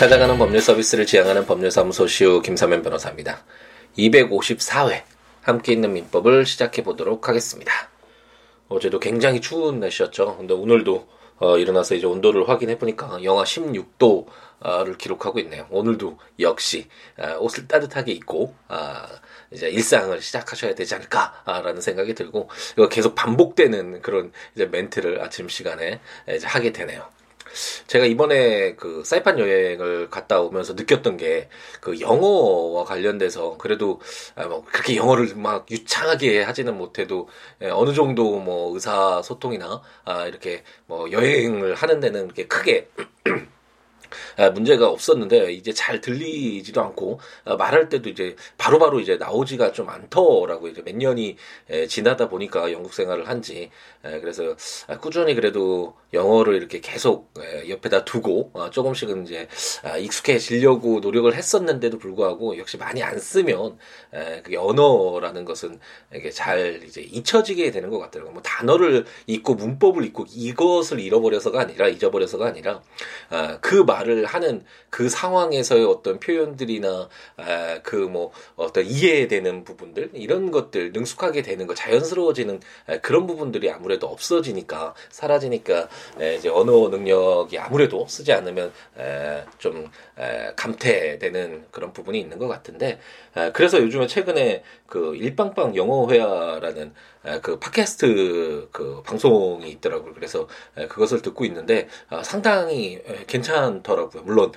찾아가는 법률 서비스를 지향하는 법률사무소 시우 김사면 변호사입니다. 254회 함께 있는 민법을 시작해 보도록 하겠습니다. 어제도 굉장히 추운 날씨였죠. 근데 오늘도 어, 일어나서 이제 온도를 확인해 보니까 영하 16도를 기록하고 있네요. 오늘도 역시 아, 옷을 따뜻하게 입고 아, 이제 일상을 시작하셔야 되지 않을까라는 생각이 들고 이거 계속 반복되는 그런 이제 멘트를 아침 시간에 이제 하게 되네요. 제가 이번에 그 사이판 여행을 갔다 오면서 느꼈던 게 그 영어와 관련돼서 그래도 아, 뭐 그렇게 영어를 막 유창하게 하지는 못해도 예, 어느 정도 뭐 의사 소통이나 아 이렇게 뭐 여행을 하는 데는 이렇게 크게 아, 문제가 없었는데 이제 잘 들리지도 않고 아, 말할 때도 이제 바로바로 바로 이제 나오지가 좀 않더라고 이제 몇 년이 지나다 보니까 영국 생활을 한지 그래서 아, 꾸준히 그래도 영어를 이렇게 계속 옆에다 두고 어, 조금씩은 이제 익숙해지려고 노력을 했었는데도 불구하고 역시 많이 안 쓰면 그게 언어라는 것은 이게 잘 이제 잊혀지게 되는 것 같더라고요. 뭐 단어를 잊고 문법을 잊고 이것을 잃어버려서가 아니라 잊어버려서가 아니라 그 말을 하는 그 상황에서의 어떤 표현들이나 그뭐 어떤 이해되는 부분들 이런 것들 능숙하게 되는 거 자연스러워지는 그런 부분들이 아무래도 없어지니까 사라지니까 이제 언어 능력이 아무래도 쓰지 않으면 좀 감퇴되는 그런 부분이 있는 것 같은데 그래서 요즘에 최근에 그 일빵빵 영어 회화라는 그 팟캐스트 그 방송이 있더라고요. 그래서 그것을 듣고 있는데 아, 상당히 괜찮더라고요. 물론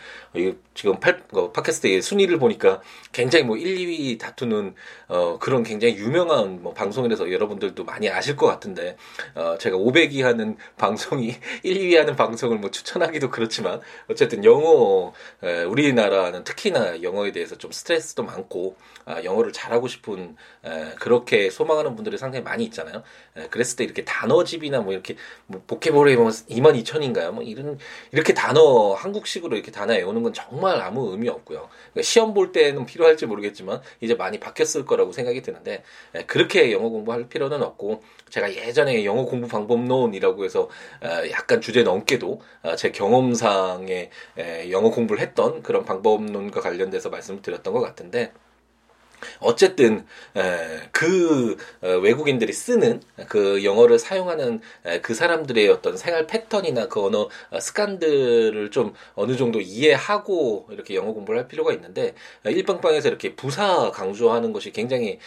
지금 팔, 어, 팟캐스트의 순위를 보니까 굉장히 뭐 1, 2위 다투는 어 그런 굉장히 유명한 뭐 방송이라서 여러분들도 많이 아실 것 같은데 어 제가 500위 하는 방송이 1, 2위 하는 방송을 뭐 추천하기도 그렇지만 어쨌든 영어 에, 우리나라는 특히나 영어에 대해서 좀 스트레스도 많고 아, 영어를 잘하고 싶은 에, 그렇게 소망하는 분들이 상당히 많이 있잖아요. 에, 그랬을 때 이렇게 단어집이나 뭐 이렇게 뭐 보케버리 뭐 2만 2천인가요? 뭐 이런 이렇게 단어 한국식으로 이렇게 단어 외우는 건 정말 아무 의미 없고요. 그러니까 시험 볼 때는 필요할지 모르겠지만 이제 많이 바뀌었을 거라고 생각이 드는데 에, 그렇게 영어 공부할 필요는 없고 제가 예전에 영어 공부 방법론이라고 해서 에, 약간 주제 넘게도 어, 제 경험상에 에, 영어 공부를 했던 그런 방법론과 관련돼서 말씀을 드렸던 것 같은데 어쨌든 그 어, 외국인들이 쓰는 그 영어를 사용하는 그 사람들의 어떤 생활 패턴이나 그 언어 어, 습관들을 좀 어느 정도 이해하고 이렇게 영어 공부를 할 필요가 있는데 일방방에서 이렇게 부사 강조하는 것이 굉장히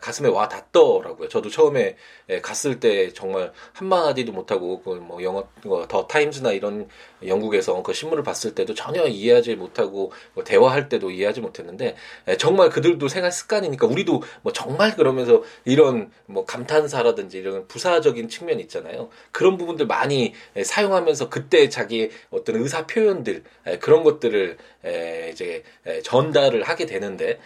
가슴에 와 닿더라고요. 저도 처음에 갔을 때 정말 한 마디도 못하고 그뭐 영어 뭐더 타임즈나 이런 영국에서 그 신문을 봤을 때도 전혀 이해하지 못하고 뭐 대화할 때도 이해하지 못했는데 정말 그들도 생활 생활 습관이니까 우리도 뭐 정말 그러면서 이런 뭐 감탄사라든지 이런 부사적인 측면 있잖아요. 그런 부분들 많이 사용하면서 그때 자기의 어떤 의사 표현들 그런 것들을 이제 전달을 하게 되는데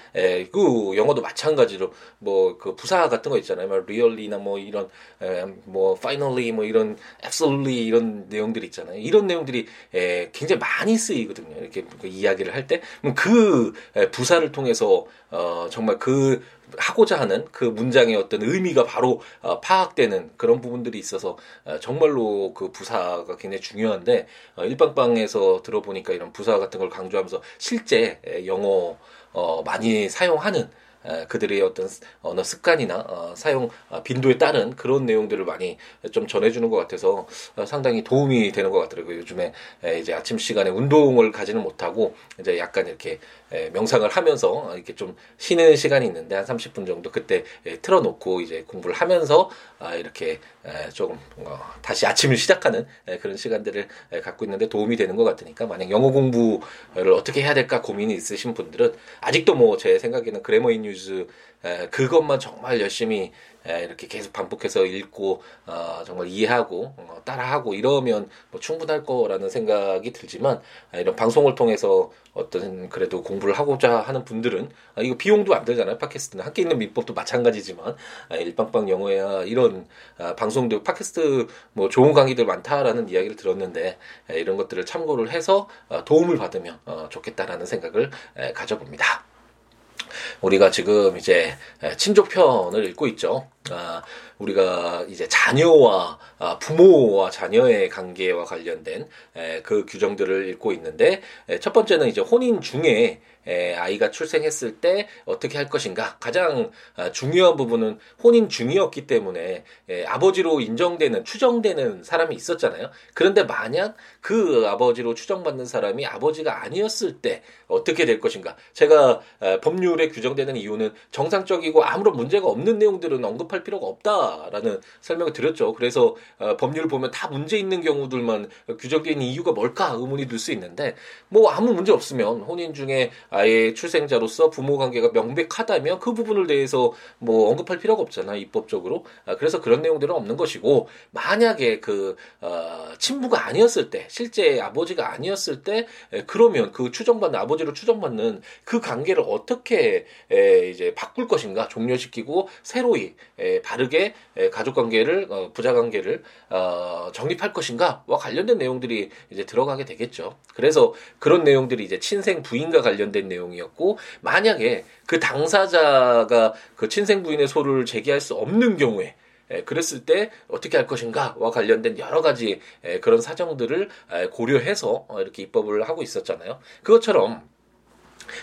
그 영어도 마찬가지로 뭐 그 부사 같은 거 있잖아요. 뭐 really나 뭐 이런 뭐 finally 뭐 이런 absolutely 이런 내용들 있잖아요. 이런 내용들이 굉장히 많이 쓰이거든요. 이렇게 그 이야기를 할 때 그 부사를 통해서 어 정말 그 하고자 하는 그 문장의 어떤 의미가 바로 어, 파악되는 그런 부분들이 있어서 어, 정말로 그 부사가 굉장히 중요한데 어, 일방방에서 들어보니까 이런 부사 같은 걸 강조하면서 실제 영어 어, 많이 사용하는 그들의 어떤 언어 습관이나 어, 사용 어, 빈도에 따른 그런 내용들을 많이 좀 전해주는 것 같아서 어, 상당히 도움이 되는 것 같더라고요. 요즘에 이제 아침 시간에 운동을 가지는 못하고 이제 약간 이렇게 명상을 하면서 이렇게 좀 쉬는 시간이 있는데 한 30분 정도 그때 틀어놓고 이제 공부를 하면서 아, 이렇게 조금 다시 아침을 시작하는 그런 시간들을 갖고 있는데 도움이 되는 것 같으니까 만약 영어 공부를 어떻게 해야 될까 고민이 있으신 분들은 아직도 뭐 제 생각에는 그래머 인유 뉴스 그것만 정말 열심히 이렇게 계속 반복해서 읽고 어, 정말 이해하고 어, 따라하고 이러면 뭐 충분할 거라는 생각이 들지만 이런 방송을 통해서 어떤 그래도 공부를 하고자 하는 분들은 아, 이거 비용도 안 들잖아요 팟캐스트는 함께 있는 민법도 마찬가지지만 아, 일방방 영어야 이런 아, 방송도 팟캐스트 뭐 좋은 강의들 많다라는 이야기를 들었는데 이런 것들을 참고를 해서 도움을 받으면 어, 좋겠다라는 생각을 가져봅니다. 우리가 지금 이제 친족편을 읽고 있죠. 아, 우리가 이제 자녀와 아, 부모와 자녀의 관계와 관련된 그 규정들을 읽고 있는데 첫 번째는 이제 혼인 중에 에, 아이가 출생했을 때 어떻게 할 것인가 가장 아, 중요한 부분은 혼인 중이었기 때문에 에, 아버지로 인정되는 추정되는 사람이 있었잖아요. 그런데 만약 그 아버지로 추정받는 사람이 아버지가 아니었을 때 어떻게 될 것인가? 제가 에, 법률에 규정되는 이유는 정상적이고 아무런 문제가 없는 내용들은 언급할 필요가 없다라는 설명을 드렸죠. 그래서 어, 법률을 보면 다 문제 있는 경우들만 규정되어 이유가 뭘까 의문이 들 수 있는데 뭐 아무 문제 없으면 혼인 중에 아예 출생자로서 부모 관계가 명백하다면 그 부분을 대해서 뭐 언급할 필요가 없잖아 입법적으로 아, 그래서 그런 내용들은 없는 것이고 만약에 그 어, 친부가 아니었을 때 실제 아버지가 아니었을 때 에, 그러면 그 추정받는 아버지로 추정받는 그 관계를 어떻게 에, 이제 바꿀 것인가 종료시키고 새로이 에, 바르게 에, 가족 관계를 어, 부자 관계를 어, 정립할 것인가와 관련된 내용들이 이제 들어가게 되겠죠. 그래서 그런 내용들이 이제 친생 부인과 관련된 내용이었고 만약에 그 당사자가 그 친생 부인의 소를 제기할 수 없는 경우에 에, 그랬을 때 어떻게 할 것인가와 관련된 여러 가지 에, 그런 사정들을 에, 고려해서 어, 이렇게 입법을 하고 있었잖아요. 그것처럼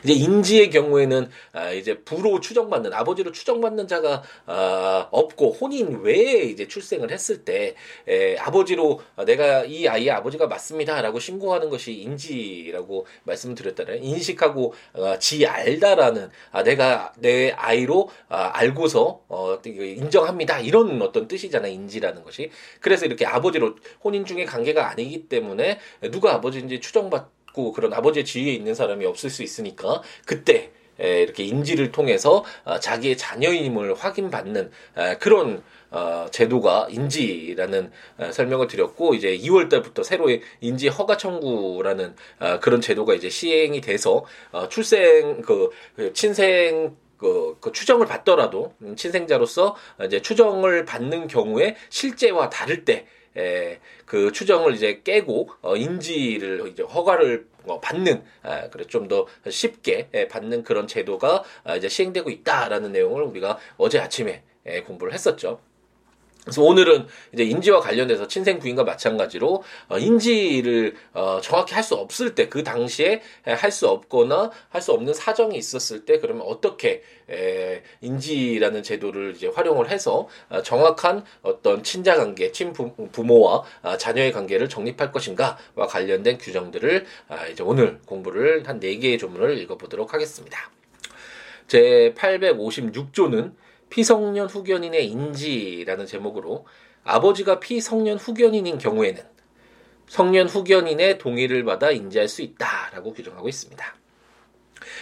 이제 인지의 경우에는 아, 이제 부로 추정받는 아버지로 추정받는 자가 아, 없고 혼인 외에 이제 출생을 했을 때 에, 아버지로 내가 이 아이의 아버지가 맞습니다라고 신고하는 것이 인지라고 말씀드렸잖아요. 인식하고 어, 지 알다라는 아, 내가 내 아이로 아, 알고서 어, 인정합니다 이런 어떤 뜻이잖아요. 인지라는 것이 그래서 이렇게 아버지로 혼인 중의 관계가 아니기 때문에 누가 아버지인지 추정받 고 그런 아버지의 지위에 있는 사람이 없을 수 있으니까 그때 이렇게 인지를 통해서 어, 자기의 자녀임을 확인받는 그런 어, 제도가 인지라는 어, 설명을 드렸고 이제 2월 달부터 새로의 인지 허가 청구라는 그런 제도가 이제 시행이 돼서 출생 그, 그 친생 그, 그 추정을 받더라도 음, 친생자로서 이제 추정을 받는 경우에 실제와 다를 때 에, 그 추정을 이제 깨고 어, 인지를 이제 허가를 어, 받는 아, 그래 좀 더 쉽게 에, 받는 그런 제도가 아, 이제 시행되고 있다라는 내용을 우리가 어제 아침에 에, 공부를 했었죠. 그래서 오늘은 이제 인지와 관련돼서 친생 부인과 마찬가지로 어, 인지를 어, 정확히 할 수 없을 때 그 당시에 할 수 없거나 할 수 없는 사정이 있었을 때 그러면 어떻게 에, 인지라는 제도를 이제 활용을 해서 어, 정확한 어떤 친자 관계, 친부모와 아, 자녀의 관계를 정립할 것인가와 관련된 규정들을 아, 이제 오늘 공부를 한 네 개의 조문을 읽어보도록 하겠습니다. 제 856조는 피성년 후견인의 인지라는 제목으로 아버지가 피성년 후견인인 경우에는 성년 후견인의 동의를 받아 인지할 수 있다라고 규정하고 있습니다.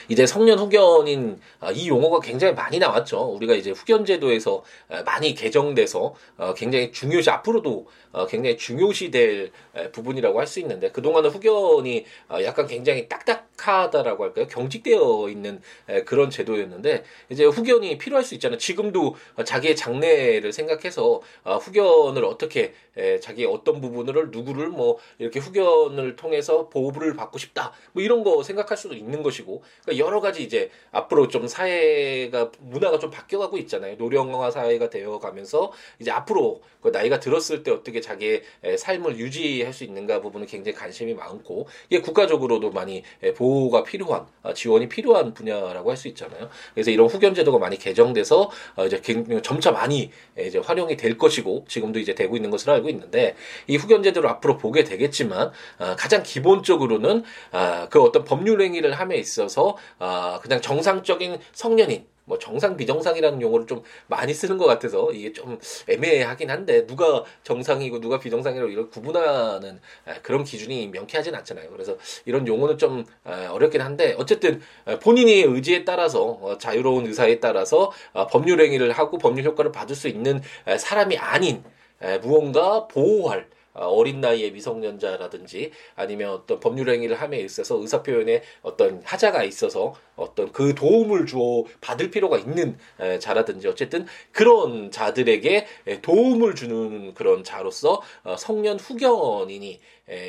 이제 성년 후견인 아, 이 용어가 굉장히 많이 나왔죠. 우리가 이제 후견 제도에서 아, 많이 개정돼서 어, 굉장히 중요시 앞으로도 어, 굉장히 중요시될 부분이라고 할 수 있는데 그동안은 후견이 어, 약간 굉장히 딱딱하다라고 할까요? 경직되어 있는 그런 제도였는데 이제 후견이 필요할 수 있잖아요. 지금도 자기의 장래를 생각해서 후견을 어떻게 자기의 어떤 부분을 누구를 뭐 이렇게 후견을 통해서 보호를 받고 싶다 뭐 이런 거 생각할 수도 있는 것이고 그러니까 여러 가지 이제 앞으로 좀 사회가 문화가 좀 바뀌어가고 있잖아요. 노령화 사회가 되어가면서 이제 앞으로 그 나이가 들었을 때 어떻게 자기의 삶을 유지할 수 있는가 부분은 굉장히 관심이 많고 이게 국가적으로도 많이 보호가 필요한 아, 지원이 필요한 분야라고 할 수 있잖아요. 그래서 이런 후견 제도가 많이 개정돼서 어, 이제 점차 많이 이제 활용이 될 것이고 지금도 이제 되고 있는 것으로 알고 있는데 이 후견 제도를 앞으로 보게 되겠지만 아, 가장 기본적으로는 아, 그 어떤 법률 행위를 함에 있어서 아, 그냥 정상적인 성년인 뭐 정상 비정상이라는 용어를 좀 많이 쓰는 것 같아서 이게 좀 애매하긴 한데 누가 정상이고 누가 비정상이라고 이걸 구분하는 그런 기준이 명쾌하진 않잖아요. 그래서 이런 용어는 좀 어렵긴 한데 어쨌든 본인의 의지에 따라서 어, 자유로운 의사에 따라서 어, 법률 행위를 하고 법률 효과를 받을 수 있는 사람이 아닌 무언가 보호할 어, 어린 나이의 미성년자라든지 아니면 어떤 법률 행위를 함에 있어서 의사 표현에 어떤 하자가 있어서 어떤 그 도움을 주어 받을 필요가 있는 자라든지 어쨌든 그런 자들에게 도움을 주는 그런 자로서 어, 성년 후견인이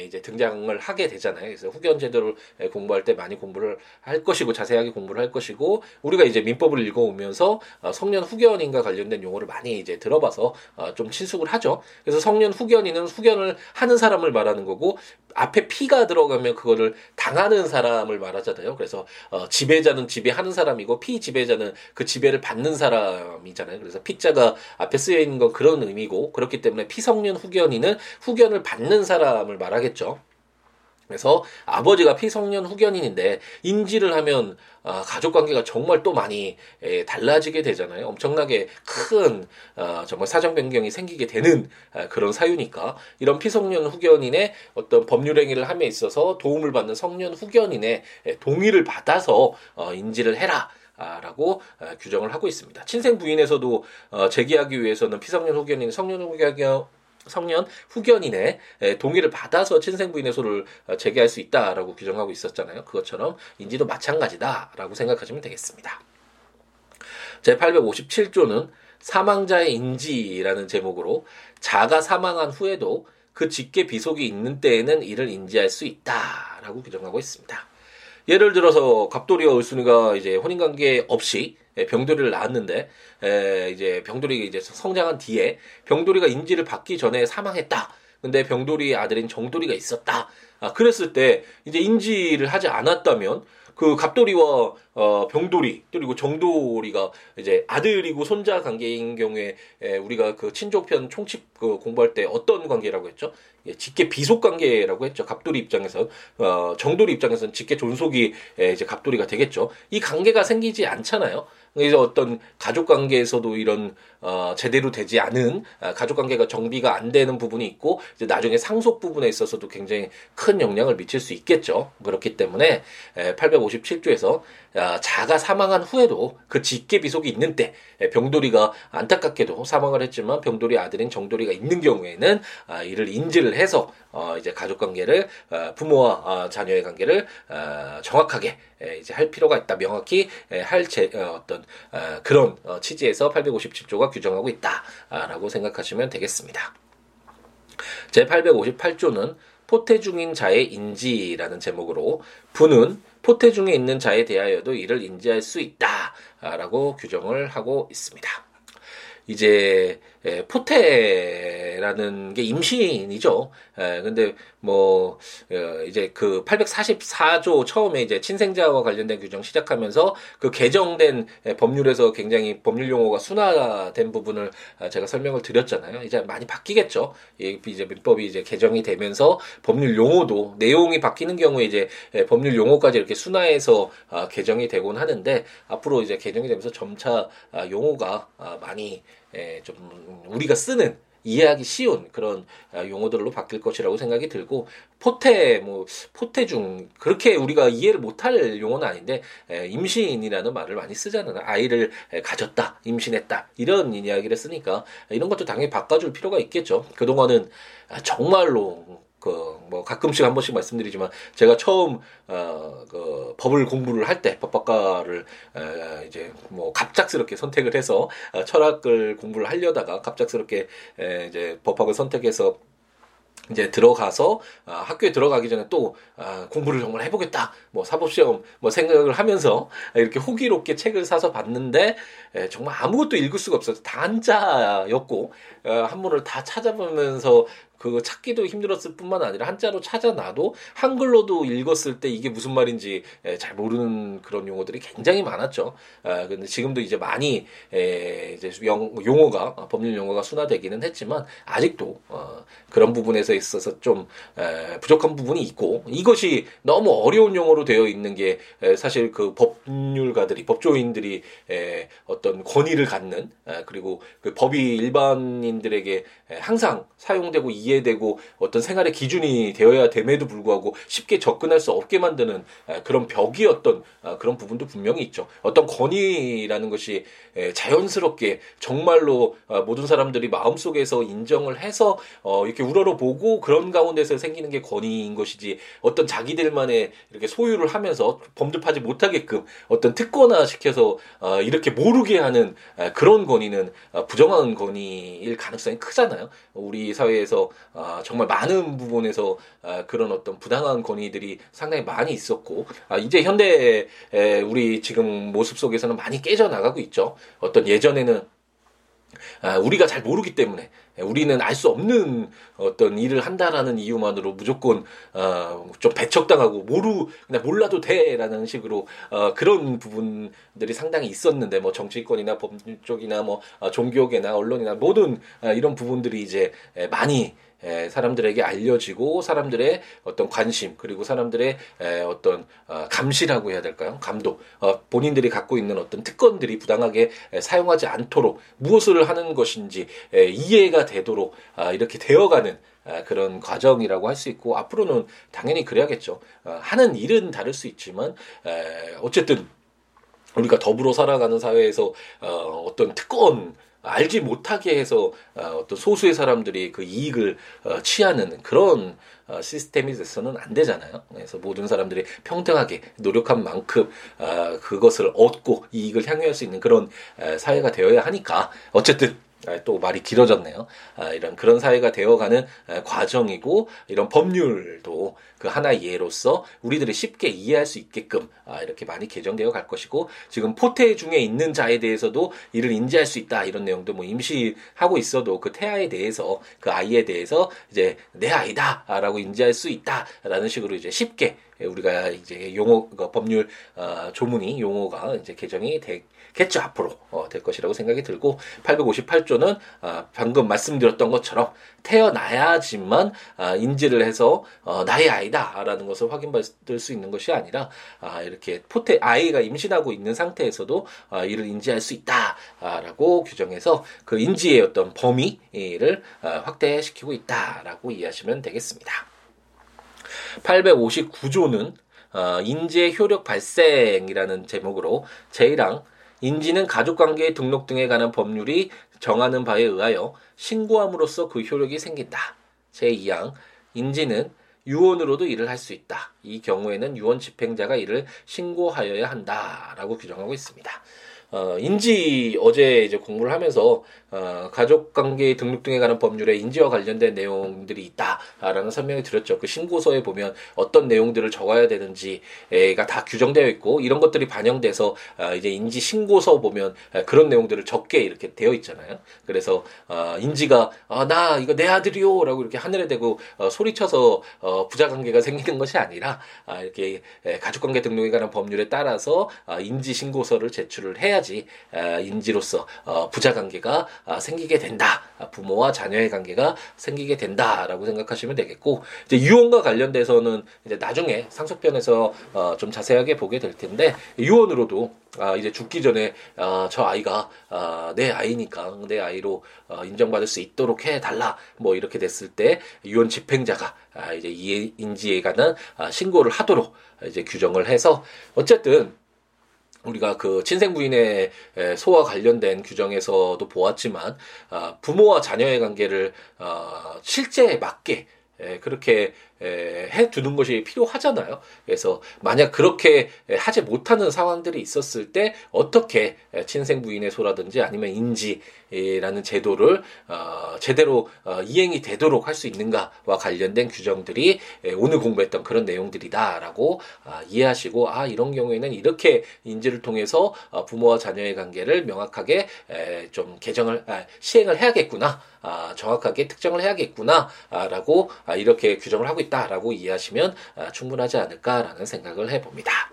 이제 등장을 하게 되잖아요. 그래서 후견 제도를 공부할 때 많이 공부를 할 것이고 자세하게 공부를 할 것이고 우리가 이제 민법을 읽어오면서 어, 성년 후견인과 관련된 용어를 많이 이제 들어봐서 어, 좀 친숙을 하죠. 그래서 성년 후견인은 후견을 하는 사람을 말하는 거고 앞에 피가 들어가면 그거를 당하는 사람을 말하잖아요. 그래서 어, 지배자는 지배하는 사람이고 피지배자는 그 지배를 받는 사람이잖아요. 그래서 피자가 앞에 쓰여 있는 건 그런 의미고 그렇기 때문에 피성년 후견인은 후견을 받는 사람을 말하겠죠. 그래서 아버지가 피성년 후견인인데 인지를 하면 아, 가족 관계가 정말 또 많이 에, 달라지게 되잖아요. 엄청나게 큰 아, 정말 사정 변경이 생기게 되는 아, 그런 사유니까 이런 피성년 후견인의 어떤 법률 행위를 함에 있어서 도움을 받는 성년 후견인의 에, 동의를 받아서 어, 인지를 해라. 라고 규정을 하고 있습니다. 친생 부인에서도 어, 제기하기 위해서는 피성년 후견인, 성년 후견 성년 후견인의 동의를 받아서 친생 부인의 소를 어, 제기할 수 있다라고 규정하고 있었잖아요. 그것처럼 인지도 마찬가지다라고 생각하시면 되겠습니다. 제 857조는 사망자의 인지라는 제목으로 자가 사망한 후에도 그 직계 비속이 있는 때에는 이를 인지할 수 있다라고 규정하고 있습니다. 예를 들어서 갑돌이와 을순이가 이제 혼인관계 없이 예, 병돌이를 낳았는데 에, 이제 병돌이가 이제 성장한 뒤에 병돌이가 인지를 받기 전에 사망했다. 근데 병돌이 아들인 정돌이가 있었다. 아, 그랬을 때 이제 인지를 하지 않았다면 그 갑돌이와 어, 병돌이 그리고 정돌이가 이제 아들이고 손자 관계인 경우에 에, 우리가 그 친족편 총칙 그 공부할 때 어떤 관계라고 했죠? 예, 직계 비속 관계라고 했죠. 갑돌이 입장에서 어, 정돌이 입장에서는 직계 존속이 에, 이제 갑돌이가 되겠죠. 이 관계가 생기지 않잖아요. 그래서 어떤 가족 관계에서도 이런 어, 제대로 되지 않은 어, 가족 관계가 정비가 안 되는 부분이 있고 이제 나중에 상속 부분에 있어서도 굉장히 큰 영향을 미칠 수 있겠죠. 그렇기 때문에 에, 857조에서 아, 자가 사망한 후에도 그 직계 비속이 있는 때 병돌이가 안타깝게도 사망을 했지만 병돌이 아들인 정돌이가 있는 경우에는 아, 이를 인지를 해서 어, 이제 가족 관계를 어, 부모와 어, 자녀의 관계를 정확하게 이제 할 필요가 있다 명확히 할 제, 어떤 그런 취지에서 857조가 규정하고 있다라고 생각하시면 되겠습니다. 제 858조는 포태 중인 자의 인지라는 제목으로 부는 포태 중에 있는 자에 대하여도 이를 인지할 수 있다라고 규정을 하고 있습니다. 이제 예, 포테라는 게 임신이죠. 예, 근데 뭐 어, 이제 그 844조 처음에 이제 친생자와 관련된 규정 시작하면서 그 개정된 예, 법률에서 굉장히 법률 용어가 순화된 부분을 아, 제가 설명을 드렸잖아요. 이제 많이 바뀌겠죠. 이제 민법이 이제 개정이 되면서 법률 용어도 내용이 바뀌는 경우에 이제 예, 법률 용어까지 이렇게 순화해서 아, 개정이 되곤 하는데 앞으로 이제 개정이 되면서 점차 아, 용어가 많이 예, 좀 우리가 쓰는 이해하기 쉬운 그런 아, 용어들로 바뀔 것이라고 생각이 들고 포태 뭐 포태 중 그렇게 우리가 이해를 못할 용어는 아닌데 임신이라는 말을 많이 쓰잖아요. 아이를 가졌다 임신했다 이런 이야기를 쓰니까 이런 것도 당연히 바꿔줄 필요가 있겠죠. 그동안은 아, 정말로 그 뭐 가끔씩 한 번씩 말씀드리지만 제가 처음 어그 법을 공부를 할 때 법학과를 에, 이제 뭐 갑작스럽게 선택을 해서 어, 철학을 공부를 하려다가 갑작스럽게 에, 이제 법학을 선택해서 이제 들어가서 아, 학교에 들어가기 전에 또 아, 공부를 정말 해보겠다 뭐 사법시험 뭐 생각을 하면서 이렇게 호기롭게 책을 사서 봤는데 에, 정말 아무것도 읽을 수가 없어서 다 한자였고 어, 한문을 다 찾아보면서 그거 찾기도 힘들었을 뿐만 아니라 한자로 찾아놔도 한글로도 읽었을 때 이게 무슨 말인지 잘 모르는 그런 용어들이 굉장히 많았죠. 아, 근데 지금도 이제 많이 에, 이제 영, 용어가 어, 법률 용어가 순화되기는 했지만 아직도 어, 그런 부분에서 있어서 좀 에, 부족한 부분이 있고 이것이 너무 어려운 용어로 되어 있는 게 에, 사실 그 법률가들이 법조인들이 에, 어떤 권위를 갖는 에, 그리고 그 법이 일반인들에게 에, 항상 사용되고 이해 이해되고 어떤 생활의 기준이 되어야 됨에도 불구하고 쉽게 접근할 수 없게 만드는 그런 벽이었던 아, 그런 부분도 분명히 있죠. 어떤 권위라는 것이 자연스럽게 정말로 아, 모든 사람들이 마음속에서 인정을 해서 어, 이렇게 우러러보고 그런 가운데서 생기는 게 권위인 것이지 어떤 자기들만의 이렇게 소유를 하면서 범접하지 못하게끔 어떤 특권화 시켜서 어, 이렇게 모르게 하는 그런 권위는 어, 부정한 권위일 가능성이 크잖아요. 우리 사회에서 정말 많은 부분에서 그런 어떤 부당한 권위들이 상당히 많이 있었고 이제 현대 우리 지금 모습 속에서는 많이 깨져 나가고 있죠. 어떤 예전에는 아, 우리가 잘 모르기 때문에 우리는 알 수 없는 어떤 일을 한다라는 이유만으로 무조건 어, 좀 배척당하고 모르 그냥 몰라도 돼라는 식으로 어, 그런 부분들이 상당히 있었는데 뭐 정치권이나 법률 쪽이나 뭐 어, 종교계나 언론이나 모든 어, 이런 부분들이 이제 많이 에, 사람들에게 알려지고 사람들의 어떤 관심 그리고 사람들의 에, 어떤 어, 감시라고 해야 될까요? 감독 어, 본인들이 갖고 있는 어떤 특권들이 부당하게 에, 사용하지 않도록 무엇을 하는 것인지 에, 이해가 되도록 아, 이렇게 되어가는 아, 그런 과정이라고 할 수 있고 앞으로는 당연히 그래야겠죠. 어, 하는 일은 다를 수 있지만 에, 어쨌든 우리가 더불어 살아가는 사회에서 어, 어떤 특권 알지 못하게 해서 어, 어떤 소수의 사람들이 그 이익을 어, 취하는 그런 어, 시스템이 돼서는 안 되잖아요. 그래서 모든 사람들이 평등하게 노력한 만큼 그것을 얻고 이익을 향유할 수 있는 그런 사회가 되어야 하니까 어쨌든 아, 또 말이 길어졌네요. 아, 이런 그런 사회가 되어가는 아, 과정이고 이런 법률도 그 하나의 예로서 우리들이 쉽게 이해할 수 있게끔 이렇게 많이 개정되어 갈 것이고 지금 포태 중에 있는 자에 대해서도 이를 인지할 수 있다 이런 내용도 뭐 임시하고 있어도 그 태아에 대해서 그 아이에 대해서 이제 내 아이다라고 인지할 수 있다라는 식으로 이제 쉽게 우리가 이제 용어 그 법률 조문이 용어가 이제 개정이 되. 겠죠 앞으로 어, 될 것이라고 생각이 들고 858조는 아, 방금 말씀드렸던 것처럼 태어나야지만 아, 인지를 해서 어, 나의 아이다라는 것을 확인받을 수 있는 것이 아니라 아, 이렇게 포태 아이가 임신하고 있는 상태에서도 아, 이를 인지할 수 있다라고 규정해서 그 인지의 어떤 범위를 아, 확대시키고 있다라고 이해하시면 되겠습니다. 859조는 어, 인재 효력 발생이라는 제목으로 제1항 인지는 가족관계의 등록 등에 관한 법률이 정하는 바에 의하여 신고함으로써 그 효력이 생긴다. 제2항 인지는 유언으로도 일을 할 수 있다. 이 경우에는 유언 집행자가 이를 신고하여야 한다라고 규정하고 있습니다. 어, 인지 어제 이제 공부를 하면서 어, 가족 관계 등록 등에 관한 법률에 인지와 관련된 내용들이 있다라는 설명을 드렸죠. 그 신고서에 보면 어떤 내용들을 적어야 되는지가 다 규정되어 있고 이런 것들이 반영돼서 어, 이제 인지 신고서 보면 그런 내용들을 적게 이렇게 되어 있잖아요. 그래서 어, 인지가 어, 나 이거 내 아들이요라고 이렇게 하늘에 대고 어, 소리쳐서 어, 부자 관계가 생기는 것이 아니라 아, 이렇게 가족 관계 등록에 관한 법률에 따라서 아, 인지 신고서를 제출을 해야 지 아, 인지로서 어, 부자 관계가 아, 생기게 된다. 아, 부모와 자녀의 관계가 생기게 된다라고 생각하시면 되겠고 이제 유언과 관련돼서는 이제 나중에 상속편에서 어, 좀 자세하게 보게 될 텐데 유언으로도 아, 이제 죽기 전에 아, 저 아이가 아, 내 아이니까 내 아이로 어, 인정받을 수 있도록 해달라 뭐 이렇게 됐을 때 유언 집행자가 아, 이제 인지에 관한 아, 신고를 하도록 이제 규정을 해서 어쨌든 우리가 그 친생 부인의 소와 관련된 규정에서도 보았지만 아, 부모와 자녀의 관계를 어, 실제에 맞게 그렇게 해 두는 것이 필요하잖아요. 그래서 만약 그렇게 하지 못하는 상황들이 있었을 때 어떻게 친생 부인의 소라든지 아니면 인지라는 제도를 어, 제대로 어, 이행이 되도록 할 수 있는가와 관련된 규정들이 오늘 공부했던 그런 내용들이다라고 아, 이해하시고 아 이런 경우에는 이렇게 인지를 통해서 어, 부모와 자녀의 관계를 명확하게 좀 개정을 아, 시행을 해야겠구나. 아, 정확하게 특정을 해야겠구나라고 이렇게 규정을 하고 있. 있다라고 이해하시면 아, 충분하지 않을까라는 생각을 해봅니다.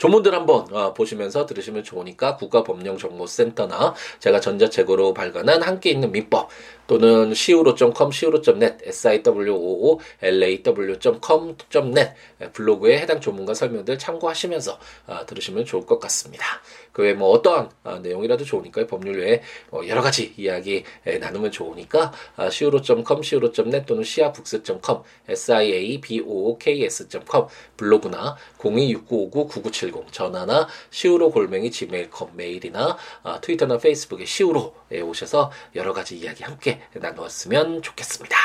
조문들 한번 어, 보시면서 들으시면 좋으니까 국가법령정보센터나 제가 전자책으로 발간한 함께 있는 민법 또는 siwo.com, siwo.net, siwo.law.com.net 블로그에 해당 조문과 설명들 참고하시면서 어, 들으시면 좋을 것 같습니다. 그 외에 뭐 어떠한 어, 내용이라도 좋으니까 법률 외에 어, 여러 가지 이야기 에, 나누면 좋으니까 어, siwo.com, siwo.net 또는 siabooks.com, siabooks.com 블로그나 026959-9970 전화나 시우로 골뱅이 gmail.com 메일이나 어, 트위터나 페이스북에 시우로에 오셔서 여러 가지 이야기 함께 나누었으면 좋겠습니다.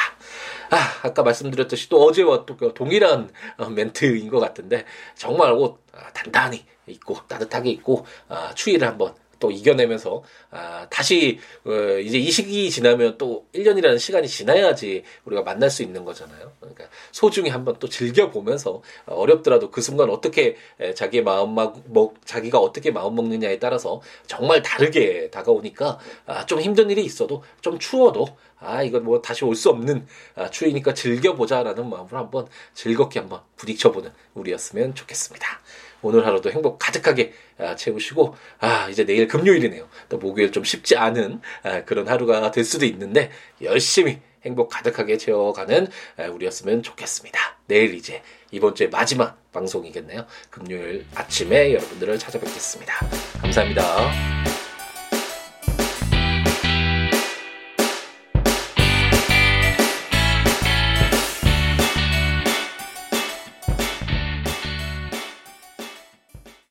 아, 아까 말씀드렸듯이 또 어제와 또 동일한 어, 멘트인 것 같은데 정말 옷 아, 단단히 입고 따뜻하게 입고 아, 추위를 한번 또 이겨내면서 아, 다시 어, 이제 이 시기 지나면 또 1년이라는 시간이 지나야지 우리가 만날 수 있는 거잖아요. 그러니까 소중히 한번 또 즐겨 보면서 어렵더라도 그 순간 어떻게 에, 자기의 마음 뭐 자기가 어떻게 마음 먹느냐에 따라서 정말 다르게 다가오니까 아, 좀 힘든 일이 있어도 좀 추워도 아 이건 뭐 다시 올 수 없는 아, 추위니까 즐겨보자라는 마음으로 한번 즐겁게 한번 부딪혀보는 우리였으면 좋겠습니다. 오늘 하루도 행복 가득하게 아, 채우시고 아 이제 내일 금요일이네요. 또 목요일 좀 쉽지 않은 아, 그런 하루가 될 수도 있는데 열심히 행복 가득하게 채워가는 아, 우리였으면 좋겠습니다. 내일 이제 이번 주의 마지막 방송이겠네요. 금요일 아침에 여러분들을 찾아뵙겠습니다. 감사합니다.